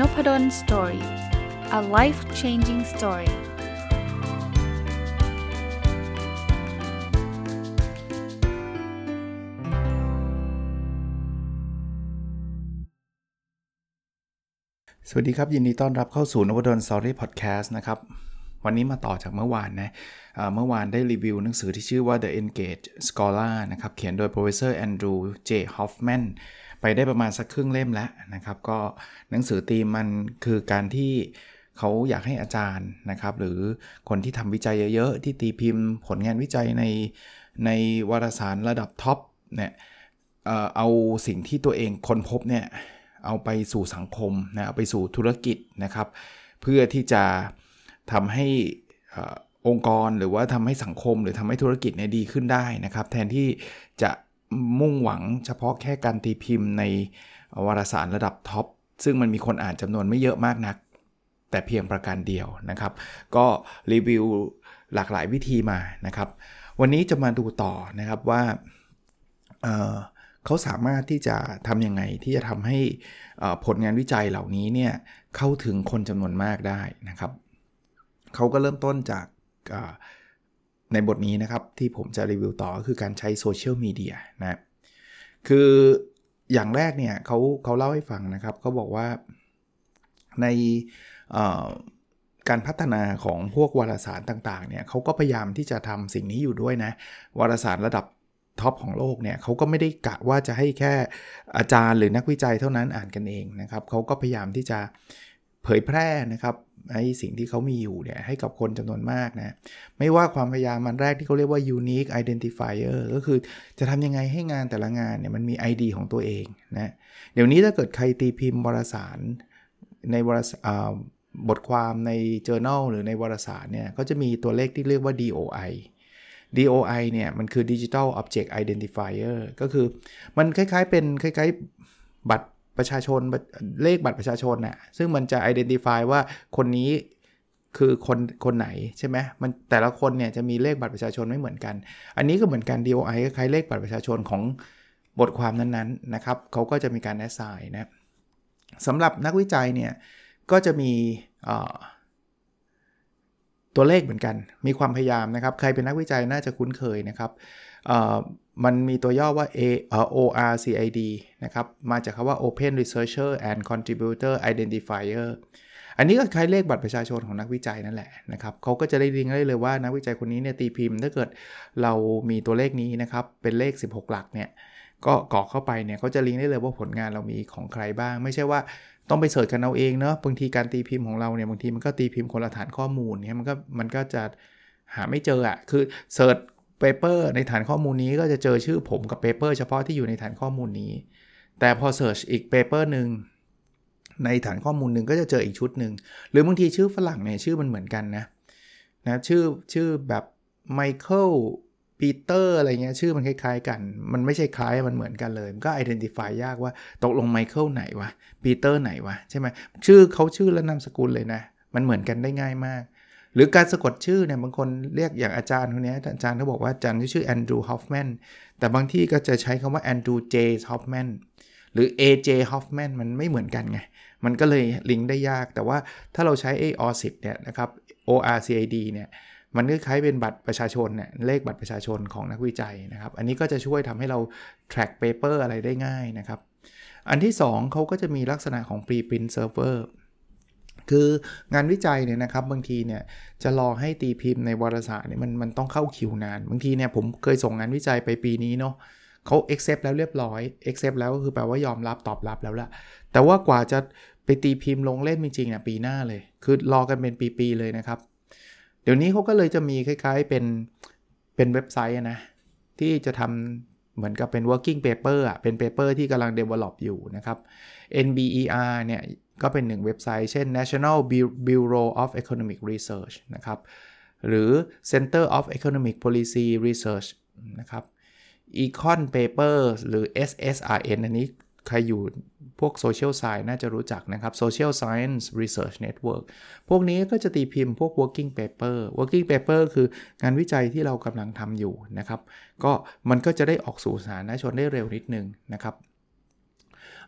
n o p a d o l story a life changing story สวัสดีครับ ยินดีต้อนรับเข้าสู่นพดล story พอดแคสต์นะครับ วันนี้มาต่อจากเมื่อวานนะเมื่อวานได้รีวิวหนังสือที่ชื่อว่า The Engaged Scholar นะครับ เขียนโดย Professor Andrew J. Hoffman ไปได้ประมาณสักครึ่งเล่มแล้วนะครับ ก็หนังสือตีมมันคือการที่เขาอยากให้อาจารย์นะครับ หรือคนที่ทำวิจัยเยอะๆ ที่ตีพิมพ์ผลงานวิจัยในในวารสารระดับท็อปเนี่ยเอาสิ่งที่ตัวเองค้นพบเนี่ยเอาไปสู่สังคมนะเอาไปสู่ธุรกิจนะครับ เพื่อที่จะทำให้องค์กรหรือว่าทำให้สังคมหรือทำให้ธุรกิจเนี่ยดีขึ้นได้นะครับ แทนที่จะ มุ่งหวังเฉพาะแค่การตีพิมพ์ในวารสารระดับท็อปซึ่งมันมีคนอ่านจำนวนไม่เยอะมากนัก แต่เพียงประการเดียวนะครับ ก็รีวิวหลากหลายวิธีมานะครับ วันนี้จะมาดูต่อนะครับว่าเเขาสามารถที่จะทำยังไงที่จะทำให้ผลงานวิจัยเหล่านี้เนี่ยเข้าถึงคนจำนวนมากได้นะครับ เขาก็เริ่มต้นจาก ในบทนี้นะครับ ที่ผมจะรีวิวต่อก็คือการใช้โซเชียลมีเดียนะคืออย่างแรกเนี่ยเขาเขาเล่าให้ฟังนะครับเขาบอกว่าในการพัฒนาของพวกวารสารต่างๆเนี่ยเขาก็พยายามที่จะทำสิ่งนี้อยู่ด้วยนะวารสารระดับท็อปของโลกเนี่ยเขาก็ไม่ได้กะว่าจะให้แค่อาจารย์หรือนักวิจัยเท่านั้นอ่านกันเองนะครับเขาก็พยายามที่จะ เผยแพร่นะครับไอ้สิ่งที่เขามีอยู่เนี่ยให้กับคนจำนวนมากนะ ไม่ว่าความพยายามมันแรกที่เขาเรียกว่า unique identifier ก็คือจะทำยังไงให้งานแต่ละงานเนี่ยมันมี ID ของตัวเองนะเดี๋ยวนี้ถ้าเกิดใครตีพิมพ์วารสารในวารสารบทความใน journal หรือในวารสารเนี่ยก็จะมีตัวเลขที่เรียกว่า DOI DOI เนี่ยมันคือ Digital Object Identifier ก็คือมันคล้ายๆเป็นคล้ายๆบัตร ประชาชนเลขบัตรประชาชนนะ่ะซึ่งมันจะ identify ว่าคนนี้คือคนคนไหนใช่ไหมมันแต่ละคนเนี่ยจะมีเลขบัตรประชาชนไม่เหมือนกัน อันนี้ก็เหมือนกัน DOI คล้ายเลขบัตรประชาชนของบทความนั้นๆนะครับเขาก็จะมีการแอสไซน์นะสำหรับนักวิจัยเนี่ยก็จะมีตัวเลขเหมือนกัน มีความพยายามนะครับ ใครเป็นนักวิจัยน่าจะคุ้นเคยนะครับ มันมีตัวย่อว่า A ORCID นะครับ มาจากคำว่า Open Researcher and Contributor Identifier อันนี้ก็คล้ายเลขบัตรประชาชนของนักวิจัยนั่นแหละนะครับเขาก็จะได้ลิงก์ได้เลยว่านักวิจัยคนนี้เนี่ยตีพิมพ์ ถ้าเกิดเรามีตัวเลขนี้นะครับ เป็นเลข 16 หลักเนี่ย ก็กรอกเข้าไปเนี่ยเขาจะลิงก์ได้เลยว่าผลงานเรามีของใครบ้าง ไม่ใช่ว่าต้องไป search กันเอาเองเนาะ บางทีการตีพิมพ์ของเราเนี่ยบางทีมันก็ตีพิมพ์คนละฐานข้อมูลเนี่ยมันก็มันก็จะหาไม่เจออะ่ะคือ search paper ในฐานข้อมูลนี้ก็จะเจอชื่อผมกับ paper เฉพาะที่อยู่ในฐานข้อมูลนี้ แต่พอ search อีก paper หนึ่งในฐานข้อมูลหนึ่งก็จะเจออีกชุดหนึ่ง หรือบางทีชื่อฝรั่งเนี่ยชื่อมันเหมือนกันนะนะชื่อชื่อแบบไมเคิลปีเตอร์อะไรเงี้ยชื่อมันคล้ายๆกัน มันไม่ใช่คล้ายมันเหมือนกันเลย มันก็ identify ยากว่าตกลงไมเคิลไหนวะปีเตอร์ไหนวะใช่ไหมชื่อเขาชื่อและนามสกุลเลยนะ มันเหมือนกันได้ง่ายมาก หรือการสะกดชื่อเนี่ยบางคนเรียกอย่างอาจารย์คนนี้อาจารย์เขาบอกว่าอาจารย์ชื่อแอนดรูว์ฮอฟแมนแต่บางที่ก็จะใช้คำว่าแอนดรูว์เจฮอฟแมนหรือ AJ Hoffman มันไม่เหมือนกันไง มันก็เลยลิงก์ได้ยาก แต่ว่าถ้าเราใช้ AORCID เนี่ยนะครับ ORCID เนี่ยมันก็คล้ายเป็นบัตรประชาชนเนี่ยเลขบัตรประชาชนของนักวิจัยนะครับ อันนี้ก็จะช่วยทำให้เรา track paper อะไรได้ง่ายนะครับ อันที่ 2เขาก็จะมีลักษณะของ preprint server คืองานวิจัยเนี่ยนะครับบางทีเนี่ยจะรอให้ตีพิมพ์ในวารสารเนี่ยมันมันต้องเข้าคิวนาน บางทีเนี่ยผมเคยส่งงานวิจัยไปปีนี้เนาะเขา accept แล้วเรียบร้อย accept แล้วก็คือแปลว่ายอมรับตอบรับแล้วละแต่ว่ากว่าจะไปตีพิมพ์ลงเล่มจริงๆเนี่ยปีหน้าเลย คือรอกันเป็นปีๆเลยนะครับ เดี๋ยวนี้เขาก็เลยจะมีคล้ายๆเป็นเป็นเว็บไซต์นะที่จะทำเหมือนกับเป็น working paper อะเป็น paper ที่กำลัง develop อยู่นะครับ NBER เนี่ย ก็เป็นหนึ่งเว็บไซต์ เช่น National Bureau of Economic Research นะครับหรือ Center of Economic Policy Research นะครับ Econ Papers หรือ SSRN อันนี้ใครอยู่พวก Social Science น่าจะรู้จักนะครับ Social Science Research Network พวกนี้ก็จะตีพิมพ์พวก working paper working paper คืองานวิจัยที่เรากำลังทำอยู่นะครับ ก็มันก็จะได้ออกสู่สาธารณชนได้เร็วนิดนึงนะครับ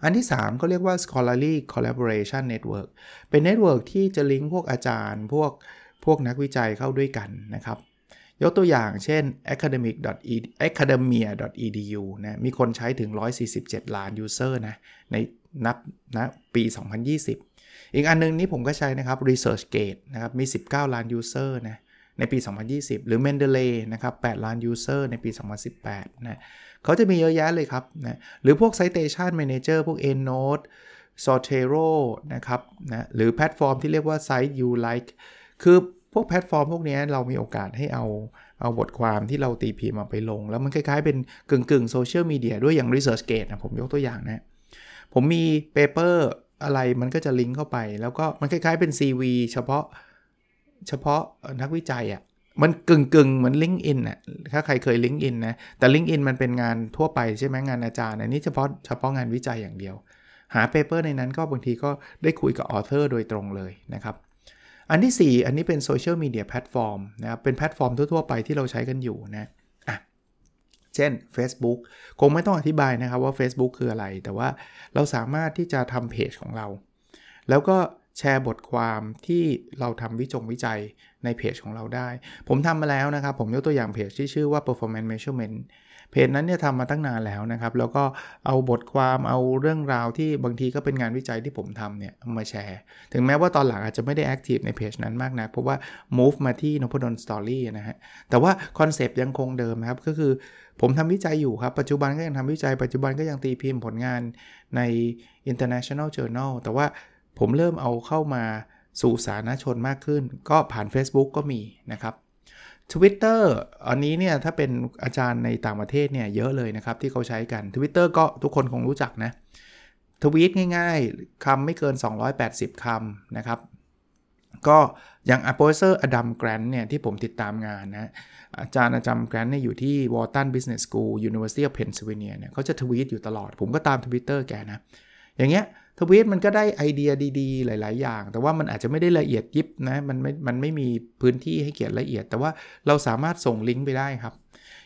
อันที่ 3 ก็เรียกว่า scholarly collaboration network เป็นเน็ตเวิร์กที่จะลิงก์พวกอาจารย์ พวกพวกนักวิจัยเข้าด้วยกันนะครับยกตัวอย่างเช่น academic. academia.edu นะมีคนใช้ถึง 147 ล้าน user นะในนับนะปี 2020 อีกอันนึงนี้ผมก็ใช้นะครับ ResearchGate นะครับมี 19 ล้าน user นะ ในปี 2020 หรือ Mendeley นะครับ 8 ล้าน user ในปี 2018 นะเขาจะมีเยอะแยะเลยครับนะหรือพวก Citation Manager พวก EndNote Zotero นะครับนะหรือแพลตฟอร์มที่เรียกว่า CiteULike คือพวกแพลตฟอร์มพวกนี้เรามีโอกาสให้เอาเอาบทความที่เราตีพิมพ์มาไปลง แล้วมันคล้ายๆเป็นกึ่งกึ่งโซเชียลมีเดียด้วยอย่าง ResearchGate นะผมยกตัวอย่างนะ ผมมีpaper อะไรมันก็จะลิงก์เข้าไป แล้วก็มันคล้ายๆเป็น CV เฉพาะ เฉพาะนักวิจัยอะ่ะมันกึ่งกึ่งเหมือน LinkedIn อะถ้าใครเคย LinkedIn นะ แต่ LinkedIn มันเป็นงานทั่วไปใช่ไหมงานอาจารย์อันนี้เฉพาะเฉพาะงานวิจัยอย่างเดียว หา paper ในนั้นก็บางทีก็ได้คุยกับ author โดยตรงเลยนะครับ อันที่ 4 อันนี้เป็นโซเชียลมีเดียแพลตฟอร์มนะครับเป็นแพลตฟอร์มทั่วๆไปที่เราใช้กันอยู่นะอะเช่น Facebook คงไม่ต้องอธิบายนะครับว่า Facebook คืออะไร แต่ว่าเราสามารถที่จะทำเพจของเรา แล้วก็ แชร์บทความที่เราทำวิจงวิจัยในเพจของเราได้ ผมทำมาแล้วนะครับ ผมยกตัวอย่างเพจที่ชื่อว่า performance measurement เพจนั้นเนี่ยทำมาตั้งนานแล้วนะครับ แล้วก็เอาบทความเอาเรื่องราวที่บางทีก็เป็นงานวิจัยที่ผมทำเนี่ยมาแชร์ ถึงแม้ว่าตอนหลังอาจจะไม่ได้แอคทีฟในเพจนั้นมากนะเพราะว่า move มาที่ n o p a d o n Story นะฮะ แต่ว่าคอนเซปต์ยังคงเดิมนะครับ ก็คือผมทำวิจัยอยู่ครับ ปัจจุบันก็ยังทำวิจัย ปัจจุบันก็ยังตีพิมพ์ผลงานใน international journal แต่ว่า ผมเริ่มเอาเข้ามาสู่สาธารณชนมากขึ้น ก็ผ่าน Facebook ก็มีนะครับ Twitter อันนี้เนี่ยถ้าเป็นอาจารย์ในต่างประเทศเนี่ยเยอะเลยนะครับ ที่เขาใช้กัน Twitter ก็ทุกคนคงรู้จักนะทวีตง่ายๆ คำไม่เกิน 280 คำนะครับ ก็อย่าง a p p o s e r อดัมแกรนเนี่ยที่ผมติดตามงานนะอาจารย์อาจารย์แกรนต์เนี่ยอยู่ที่ Wharton Business School University of Pennsylvania เนี่ยเขาจะทวีตอยู่ตลอด ผมก็ตาม Twitter แกนะ อย่างเงี้ย ทวีตมันก็ได้ไอเดียดีๆ หลาย ๆ อย่าง แต่ว่ามันอาจจะไม่ได้ละเอียดยิบนะมันไม่มันไม่มีพื้นที่ให้เขียนละเอียด แต่ว่าเราสามารถส่งลิงก์ไปได้ครับ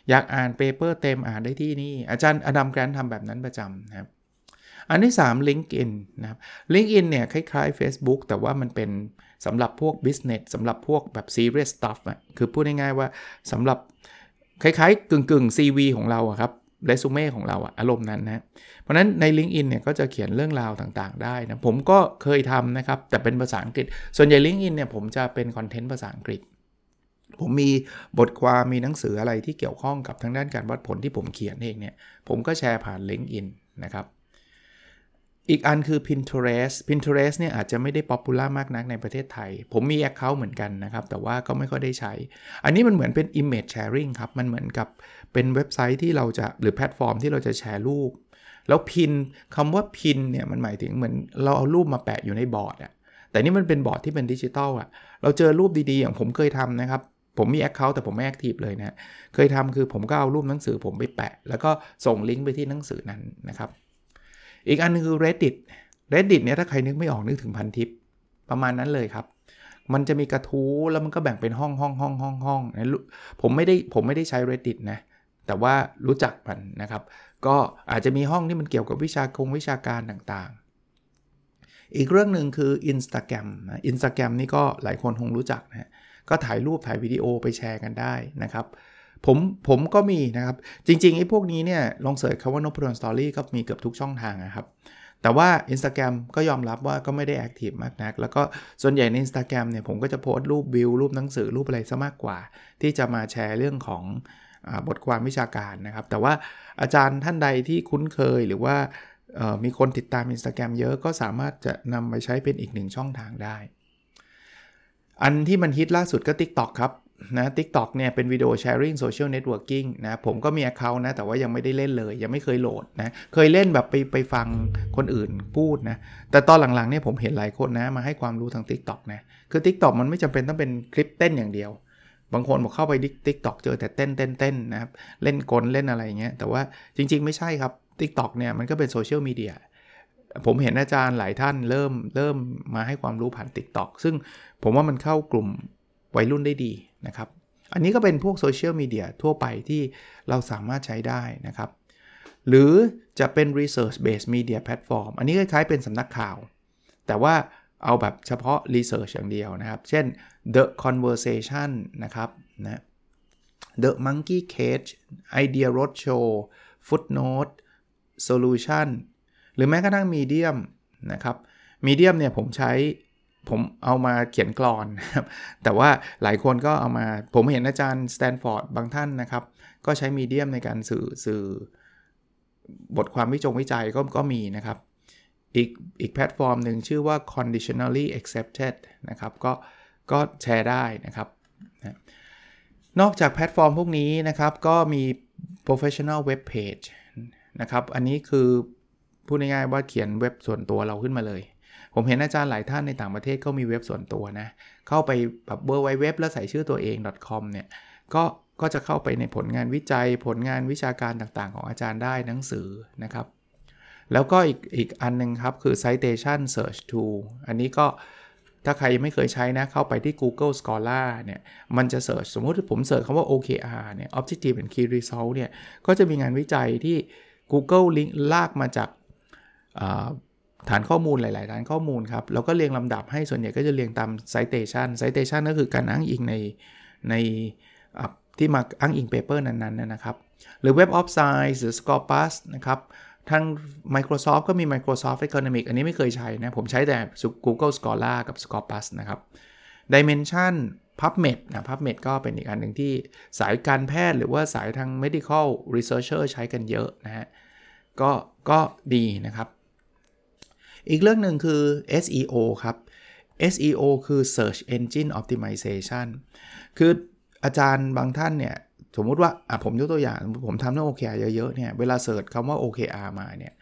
อยากอ่าน paper เต็มอ่านได้ที่นี่ อาจารย์อดัมแกรนต์ทำแบบนั้นประจำนะครับอันที่ 3 LinkedIn นะครับ LinkedIn เนี่ยคล้ายๆ Facebook แต่ว่ามันเป็นสำหรับพวก business สำหรับพวกแบบ serious stuff อะคือพูดง่ายๆว่าสำหรับคล้ายๆกึ่งๆ CV ของเราครับ เรซูเม่ของเราอะอารมณ์นั้นนะ เพราะนั้นใน LinkedIn เนี่ยก็จะเขียนเรื่องราวต่างๆ ได้นะ ผมก็เคยทำนะครับ แต่เป็นภาษาอังกฤษ ส่วนใหญ่ LinkedIn เนี่ยผมจะเป็นคอนเทนต์ภาษาอังกฤษ ผมมีบทความมีหนังสืออะไรที่เกี่ยวข้องกับทางด้านการวัดผลที่ผมเขียนเองเนี่ย ผมก็แชร์ผ่าน LinkedIn นะครับ อีกอันคือ Pinterest Pinterest เนี่ยอาจจะไม่ได้ popular มากนักในประเทศไทย ผมมี Account เหมือนกันนะครับ แต่ว่าก็ไม่ค่อยได้ใช้ อันนี้มันเหมือนเป็น Image Sharing ครับ มันเหมือนกับ เป็นเว็บไซต์ที่เราจะหรือแพลตฟอร์มที่เราจะแชร์รูป แล้ว pin คำว่า pin เนี่ยมันหมายถึงเหมือนเราเอารูปมาแปะอยู่ในบอร์ดอะแต่นี่มันเป็นบอร์ดที่เป็นดิจิตอลอะเราเจอรูปดีๆ อย่างผมเคยทำนะครับ ผมมี Account แต่ผมไม่แอคทีฟเลยนะเคยทำคือผมก็เอารูปหนังสือผมไปแปะ แล้วก็ส่งลิงก์ไปที่หนังสือนั้นนะครับ อีกอันนึงคือ Reddit Reddit เนี่ยถ้าใครนึกไม่ออกนึกถึงพันทิปประมาณนั้นเลยครับมันจะมีกระทู้แล้วมันก็แบ่งเป็นห้องห้องห้องห้องห้องผมไม่ได้ผมไม่ได้ใช้ Reddit นะ แต่ว่ารู้จักมันนะครับ ก็อาจจะมีห้องที่มันเกี่ยวกับวิชากงวิชาการต่างๆ อีกเรื่องหนึ่งคือ Instagram นะ Instagram นี่ก็หลายคนคงรู้จักนะก็ถ่ายรูปถ่ายวิดีโอไปแชร์กันได้นะครับผมผมก็มีนะครับ จริงๆไอ้พวกนี้เนี่ยลอง search คำว่านพดล story ก็มีเกือบทุกช่องทางนะครับ แต่ว่า Instagram ก็ยอมรับว่าก็ไม่ได้ active มากนัก แล้วก็ส่วนใหญ่ใน Instagram เนี่ยผมก็จะโพสต์รูปวิว รูปหนังสือรูปอะไรซะมากกว่า ที่จะมาแชร์เรื่องของ บทความวิชาการนะครับ แต่ว่าอาจารย์ท่านใดที่คุ้นเคยหรือว่ามีคนติดตาม Instagram เยอะก็สามารถจะนำไปใช้เป็นอีกหนึ่งช่องทางได้ อันที่มันฮิตล่าสุดก็ TikTok ครับนะ TikTok เนี่ยเป็นวิดีโอแชร์ ring social networking นะผมก็มี Account นะ แต่ว่ายังไม่ได้เล่นเลย ยังไม่เคยโหลดนะ เคยเล่นแบบไปไปฟังคนอื่นพูดนะ แต่ตอนหลังๆเนี่ยผมเห็นหลายคนนะ มาให้ความรู้ทาง TikTok นะ คือ TikTok มันไม่จำเป็นต้องเป็นคลิปเต้นอย่างเดียว บางคนบอกเข้าไป TikTok เจอแต่เต้นเต้นเต้นนะครับ เล่นกลเล่นอะไรอย่างเงี้ยแต่ว่าจริง ๆ ไม่ใช่ครับ Tik t o อกเนี่ยมันก็เป็นโซเชียลมีเดียผมเห็นอาจารย์หลายท่านเริ่มเริ่มมาให้ความรู้ผ่าน Tik t o อกซึ่งผมว่ามันเข้ากลุ่มวัยรุ่นได้ดีนะครับ อันนี้ก็เป็นพวกโซเชียลมีเดียทั่วไปที่เราสามารถใช้ได้นะครับ หรือจะเป็น research based media platform อันนี้คล้ายๆเป็นสำนักข่าว แต่ว่า เอาแบบเฉพาะ research อย่างเดียวนะครับ เช่น the conversation นะครับนะ the monkey cage idea roadshow footnote solution หรือแม้กระทั่ง medium นะครับ medium เนี่ยผมใช้ผมเอามาเขียนกลอนนะครับ แต่ว่าหลายคนก็เอามา ผมเห็นอาจารย์สแตนฟอร์ดบางท่านนะครับ ก็ใช้ Medium ในการสื่อสื่อบทความวิจงวิจัยก็ก็มีนะครับ อีกอีกแพลตฟอร์มหนึ่งชื่อว่า conditionally accepted นะครับก็ก็แชร์ได้นะครับนะนอกจากแพลตฟอร์มพวกนี้นะครับก็มี professional web page นะครับอันนี้คือพูดง่ายๆว่าเขียนเว็บส่วนตัวเราขึ้นมาเลย ผมเห็นอาจารย์หลายท่านในต่างประเทศก็มีเว็บส่วนตัวนะ เข้าไปแบบเบอร์ไว้เว็บแล้วใส่ชื่อตัวเอง .com เนี่ยก็ก็จะเข้าไปในผลงานวิจัยผลงานวิชาการต่างๆ ของอาจารย์ได้หนังสือนะครับ แล้วก็อีกอีกอันนึงครับ คือ citation search tool อันนี้ก็ถ้าใครยังไม่เคยใช้นะ เข้าไปที่ Google Scholar เนี่ย มันจะ search สมมติผมเสิร์ชคำว่า OKR เนี่ย Objective and Key Result เนี่ย ก็จะมีงานวิจัยที่ Google ลิงก์ลากมาจากฐานข้อมูลหลาย ๆ ฐานข้อมูลครับ แล้วก็เรียงลำดับให้ส่วนใหญ่ก็จะเรียงตาม citation citation ก็คือการอ้างอิงในในที่มาอ้างอิงเปเปอร์นั้น ๆ นะครับ หรือ Web of Science หรือ Scopus นะครับ ทาง Microsoft ก็มี Microsoft Economic อันนี้ไม่เคยใช้นะ ผมใช้แต่ Google Scholar กับ Scopus นะครับ Dimension PubMed นะ PubMed ก็เป็นอีกอันหนึ่งที่สายการแพทย์หรือว่าสายทาง medical researcher ใช้กันเยอะนะฮะ ก็ก็ดีนะครับ อีกเรื่องหนึ่งคือ SEO ครับ SEO คือ Search Engine Optimization คืออาจารย์บางท่านเนี่ย สมมุติว่าอะผมยกตัวอย่างผมทำเรื่อง OKR เยอะๆเนี่ยเวลาเสิร์ชคำว่า OKR มาเนี่ย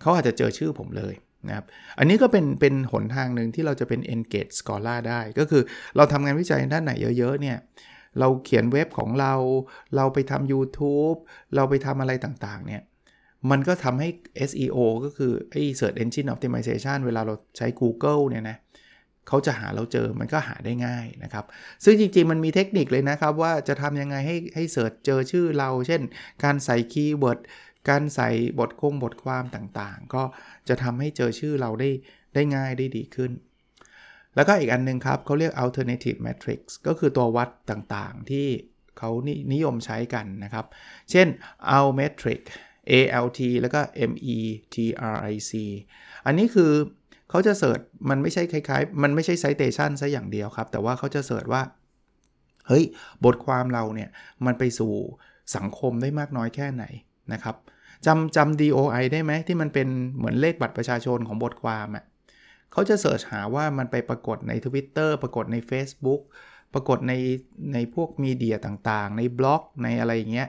เขาอาจจะเจอชื่อผมเลยนะครับอันนี้ก็เป็นเป็นหนทางหนึ่งที่เราจะเป็น engage scholar ได้ ก็คือเราทำงานวิจัยด้านไหนเยอะๆเนี่ยเราเขียนเว็บของเรา เราไปทำ YouTube เราไปทำอะไรต่างๆเนี่ยมันก็ทำให้ SEO ก็คือไอ้ Search Engine Optimization เวลาเราใช้ Google เนี่ยนะเขาจะหาเราเจอมันก็หาได้ง่ายนะครับ ซึ่งจริงๆ มันมีเทคนิคเลยนะครับ ว่าจะทำยังไงให้ให้ search เจอชื่อเรา เช่น การใส่ keyword การใส่บทคงบทความต่างๆ ก็จะทำให้เจอชื่อเราได้ได้ง่ายได้ดีขึ้น แล้วก็อีกอันนึงครับเขาเรียก alternative metrics ก็คือตัววัดต่างๆ ที่เขานิยมใช้กันนะครับ เช่น Altmetric ALT แล้วก็ METRIC อันนี้คือ เขาจะเสิร์ชมันไม่ใช่คล้ายๆ มันไม่ใช่ citation ซะอย่างเดียวครับ แต่ว่าเขาจะเสิร์ชว่า เฮ้ย บทความเราเนี่ย มันไปสู่สังคมได้มากน้อยแค่ไหนนะครับจำจำ DOI ได้ไหมที่มันเป็นเหมือนเลขบัตรประชาชนของบทความอะ่ะเขาจะเสิร์ชหาว่ามันไปปรากฏใน Twitter ปรากฏใน Facebook ปรากฏในในพวกมีเดียต่างๆ ในบล็อกในอะไรอย่างเงี้ย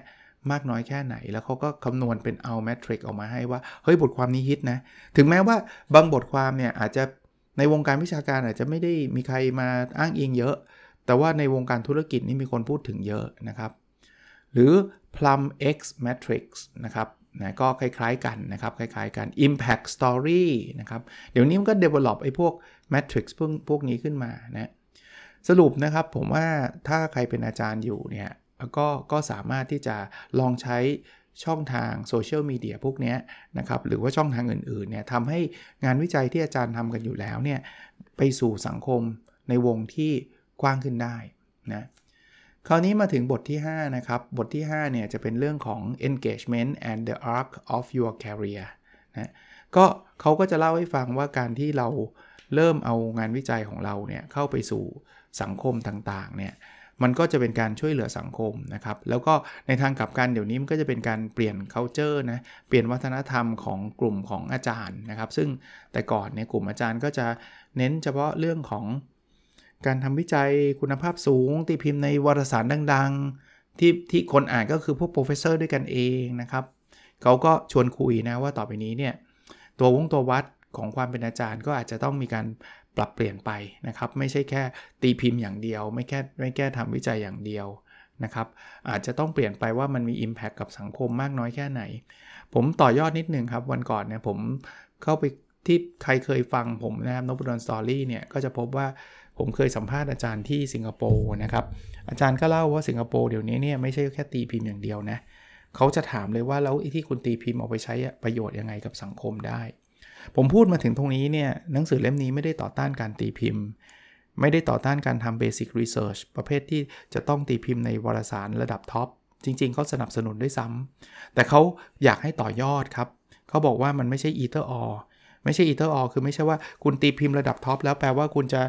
มากน้อยแค่ไหน แล้วเขาก็คำนวณเป็นเอาแมทริกออกมาให้ว่า เฮ้ยบทความนี้ฮิตนะ ถึงแม้ว่าบางบทความเนี่ยอาจจะในวงการวิชาการอาจจะไม่ได้มีใครมาอ้างอิงเยอะ แต่ว่าในวงการธุรกิจนี่มีคนพูดถึงเยอะนะครับ หรือ Plum X Matrix นะครับนะก็คล้ายๆกันนะครับ คล้ายๆกัน Impact Story นะครับ เดี๋ยวนี้มันก็ develop ไอ้พวก Matrix พวกพวกนี้ขึ้นมานะ สรุปนะครับผมว่าถ้าใครเป็นอาจารย์อยู่เนี่ย ก็ก็สามารถที่จะลองใช้ช่องทางโซเชียลมีเดียพวกนี้นะครับ หรือว่าช่องทางอื่นๆเนี่ยทำให้งานวิจัยที่อาจารย์ทำกันอยู่แล้วเนี่ยไปสู่สังคมในวงที่กว้างขึ้นได้นะคราวนี้มาถึงบทที่ 5 นะครับ บทที่ 5 เนี่ยจะเป็นเรื่องของ engagement and the arc of your career นะก็เขาก็จะเล่าให้ฟังว่าการที่เราเริ่มเอางานวิจัยของเราเนี่ยเข้าไปสู่สังคมต่างๆเนี่ย มันก็จะเป็นการช่วยเหลือสังคมนะครับ แล้วก็ในทางกลับกันเดี๋ยวนี้มันก็จะเป็นการเปลี่ยน culture นะ เปลี่ยนวัฒนธรรมของกลุ่มของอาจารย์นะครับ ซึ่งแต่ก่อนเนี่ยกลุ่มอาจารย์ก็จะเน้นเฉพาะเรื่องของการทำวิจัยคุณภาพสูง ตีพิมพ์ในวารสารดัง ๆ ที่ที่คนอ่านก็คือพวกโปรเฟสเซอร์ด้วยกันเองนะครับเขาก็ชวนคุยนะว่าต่อไปนี้เนี่ยตัววงตัววัดของความเป็นอาจารย์ก็อาจจะต้องมีการ ปรับเปลี่ยนไปนะครับไม่ใช่แค่ตีพิมพ์อย่างเดียว ไม่แค่ไม่แค่ทำวิจัยอย่างเดียวนะครับอาจจะต้องเปลี่ยนไปว่ามันมี Impact กับสังคมมากน้อยแค่ไหน ผมต่อยอดนิดนึงครับ วันก่อนเนี่ยผมเข้าไปที่ใครเคยฟังผมนะครับนบดอนสตอรี่เนี่ยก็จะพบว่าผมเคยสัมภาษณ์อาจารย์ที่สิงคโปร์นะครับ อาจารย์ก็เล่าว่าสิงคโปร์เดี๋ยวนี้เนี่ยไม่ใช่แค่ตีพิมพ์อย่างเดียวนะเขาจะถามเลยว่าแล้วที่คุณตีพิมพ์เอาไปใช้ประโยชน์ยังไงกับสังคมได้ ผมพูดมาถึงตรงนี้เนี่ยหนังสือเล่มนี้ไม่ได้ต่อต้านการตีพิมพ์ ไม่ได้ต่อต้านการทำ basic research ประเภทที่จะต้องตีพิมพ์ในวารสารระดับ top จริงๆเขาสนับสนุนด้วยซ้ำแต่เขาอยากให้ต่อยอดครับเขาบอกว่ามันไม่ใช่ either or ไม่ใช่ either or คือไม่ใช่ว่าคุณตีพิมพ์ระดับ top แล้วแปลว่าคุณจะ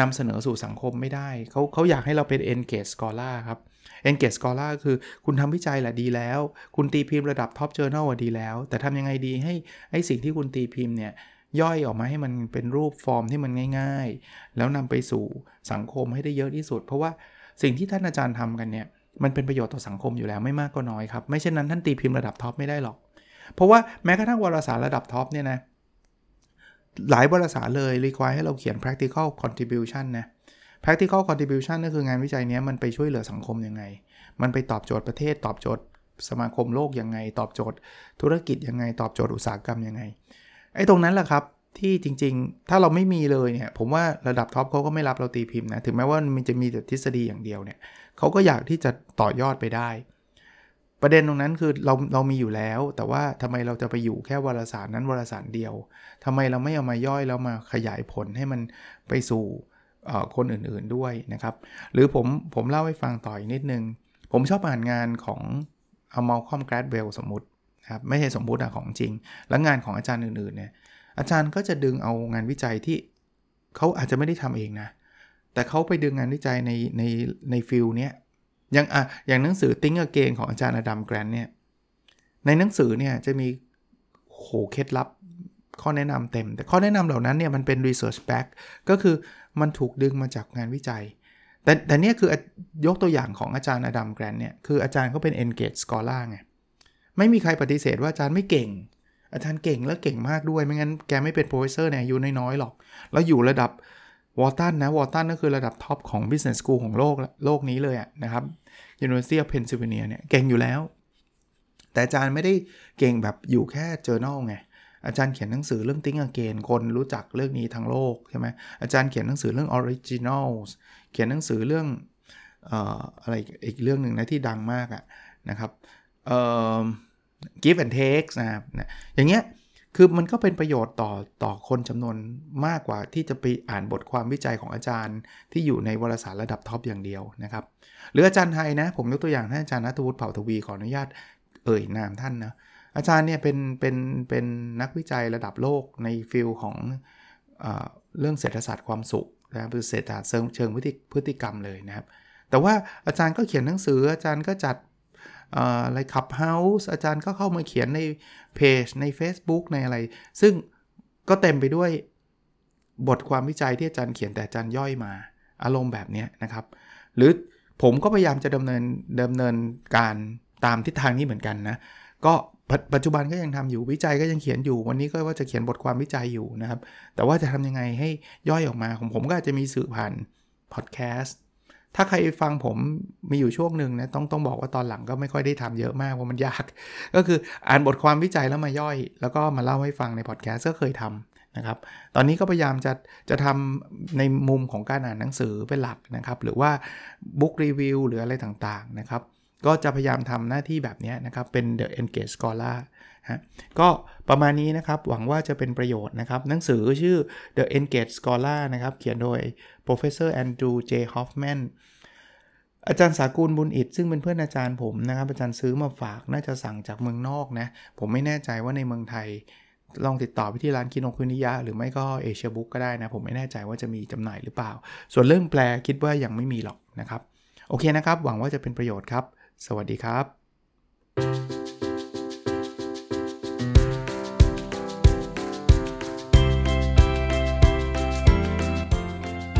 นำเสนอสู่สังคมไม่ได้ เขาเขาอยากให้เราเป็น engaged scholar ครับ engaged scholar คือคุณทำวิจัยแหละดีแล้ว คุณตีพิมพ์ระดับ top journal ดีแล้ว แต่ทำยังไงดีให้ให้สิ่งที่คุณตีพิมพ์เนี่ยย่อยออกมาให้มันเป็นรูปฟอร์มที่มันง่าย ๆ แล้วนำไปสู่สังคมให้ได้เยอะที่สุด เพราะว่าสิ่งที่ท่านอาจารย์ทำกันเนี่ยมันเป็นประโยชน์ต่อสังคมอยู่แล้วไม่มากก็น้อยครับ ไม่เช่นนั้นท่านตีพิมพ์ระดับ top ไม่ได้หรอก เพราะว่าแม้กระทั่งวารสารระดับ top เนี่ยนะ หลายวารสารเลย require ให้เราเขียน practical contribution นะ practical contribution ก็คืองานวิจัยนี้มันไปช่วยเหลือสังคมยังไง มันไปตอบโจทย์ประเทศ ตอบโจทย์สมาคมโลกยังไง ตอบโจทย์ธุรกิจยังไง ตอบโจทย์อุตสาหกรรมยังไง ไอ้ตรงนั้นแหละครับที่จริงๆ ถ้าเราไม่มีเลยเนี่ย ผมว่าระดับท็อปเขาก็ไม่รับเราตีพิมพ์นะ ถึงแม้ว่ามันจะมีแต่ทฤษฎีอย่างเดียวเนี่ยเขาก็อยากที่จะต่อยอดไปได้ ประเด็นตรงนั้นคือเราเรามีอยู่แล้ว แต่ว่าทำไมเราจะไปอยู่แค่วารสารนั้นวารสารเดียวทำไมเราไม่เอามาย่อยแล้วมาขยายผลให้มันไปสู่คนอื่นๆด้วยนะครับ หรือผมผมเล่าให้ฟังต่ออีกนิดนึง ผมชอบอ่านงานของอะ Malcolm Gladwell สมมติครับไม่ใช่สมมติอะของจริง แล้วงานของอาจารย์อื่นๆเนี่ยอาจารย์ก็จะดึงเอางานวิจัยที่เขาอาจจะไม่ได้ทำเองนะ แต่เขาไปดึงงานวิจัยในในใน field เนี้ย อย่างอะอย่างหนังสือ Think Again ของอาจารย์ Adam Grant เนี่ยในหนังสือเนี่ยจะมีโหเคล็ดลับข้อแนะนำเต็ม แต่ข้อแนะนำเหล่านั้นเนี่ยมันเป็น research-backed ก็คือมันถูกดึงมาจากงานวิจัย แต่แต่เนี่ยคือยกตัวอย่างของอาจารย์ Adam Grant เนี่ยคืออาจารย์เขาเป็น engaged scholar ไงไม่มีใครปฏิเสธว่าอาจารย์ไม่เก่ง อาจารย์เก่งและเก่งมากด้วย ไม่งั้นแกไม่เป็น professor เนี่ยอายุน้อยๆหรอก แล้วอยู่ระดับ Wharton นะ Wharton ก็คือระดับ top ของ business school ของโลกโลกนี้เลยอะนะครับ University of Pennsylvania เนี่ยเก่งอยู่แล้ว แต่อาจารย์ไม่ได้เก่งแบบอยู่แค่ journal ไงอาจารย์เขียนหนังสือเรื่อง Think Again คนรู้จักเรื่องนี้ทั้งโลกใช่ไหมอาจารย์เขียนหนังสือเรื่อง Originals เขียนหนังสือเรื่องอะไรอีกเรื่องหนึ่งนะที่ดังมากอะนะครับ Give and Take นะครับอย่างเงี้ย คือมันก็เป็นประโยชน์ต่อต่อคนจำนวนมากกว่าที่จะไปอ่านบทความวิจัยของอาจารย์ ที่อยู่ในวารสารระดับ top อย่างเดียวนะครับ หรืออาจารย์ไทยนะ ผมยกตัวอย่างท่านอาจารย์ณัฐวุฒิเผ่าทวีขออนุญาตเอ่ยนามท่านนะอาจารย์เนี่ยเป็นเป็นเป็นนักวิจัยระดับโลกใน field ของเอเรื่องเศรษฐศาสตร์ความสุขนะคือเศรษฐศาสตร์เชิงพฤติพฤติกรรมเลยนะครับ แต่ว่าอาจารย์ก็เขียนหนังสืออาจารย์ก็จัด อะไร Clubhouse อาจารย์ก็เข้ามาเขียนในเพจใน Facebook ในอะไร ซึ่งก็เต็มไปด้วยบทความวิจัยที่อาจารย์เขียนแต่อาจารย์ย่อยมา อารมณ์แบบนี้นะครับ หรือผมก็พยายามจะดำเนินดำเนินการตามทิศทางนี้เหมือนกันนะก็ปัจจุบันก็ยังทำอยู่วิจัยก็ยังเขียนอยู่ วันนี้ก็ว่าจะเขียนบทความวิจัยอยู่นะครับ แต่ว่าจะทำยังไงให้ย่อยออกมาของผมก็อาจจะมีสื่อผ่านพอดแคสต์ ถ้าใครฟังผมมีอยู่ช่วงหนึ่งนะต้องต้องบอกว่าตอนหลังก็ไม่ค่อยได้ทำเยอะมากเพราะมันยาก ก็คืออ่านบทความวิจัยแล้วมาย่อย แล้วก็มาเล่าให้ฟังในพอดแคสต์ก็เคยทำนะครับ ตอนนี้ก็พยายามจะจะทำในมุมของการอ่านหนังสือเป็นหลักนะครับ หรือว่าบุ๊กรีวิวหรืออะไรต่างๆนะครับ ก็จะพยายามทำหน้าที่แบบนี้นะครับ เป็น The Engage Scholar ฮะก็ประมาณนี้นะครับ หวังว่าจะเป็นประโยชน์นะครับ หนังสือชื่อ The Engage Scholar นะครับ เขียนโดย Professor Andrew J. Hoffman อาจารย์สากุลบุญอิดซึ่งเป็นเพื่อนอาจารย์ผมนะครับ อาจารย์ซื้อมาฝากน่าจะสั่งจากเมืองนอกนะ ผมไม่แน่ใจว่าในเมืองไทย ลองติดต่อไปที่ร้านคินโนคุนิยะ หรือไม่ก็เอเชียบุ๊กก็ได้นะ ผมไม่แน่ใจว่าจะมีจำหน่ายหรือเปล่า ส่วนเรื่องแปลคิดว่ายังไม่มีหรอกนะครับ โอเคนะครับ หวังว่าจะเป็นประโยชน์ครับ สวัสดีครับ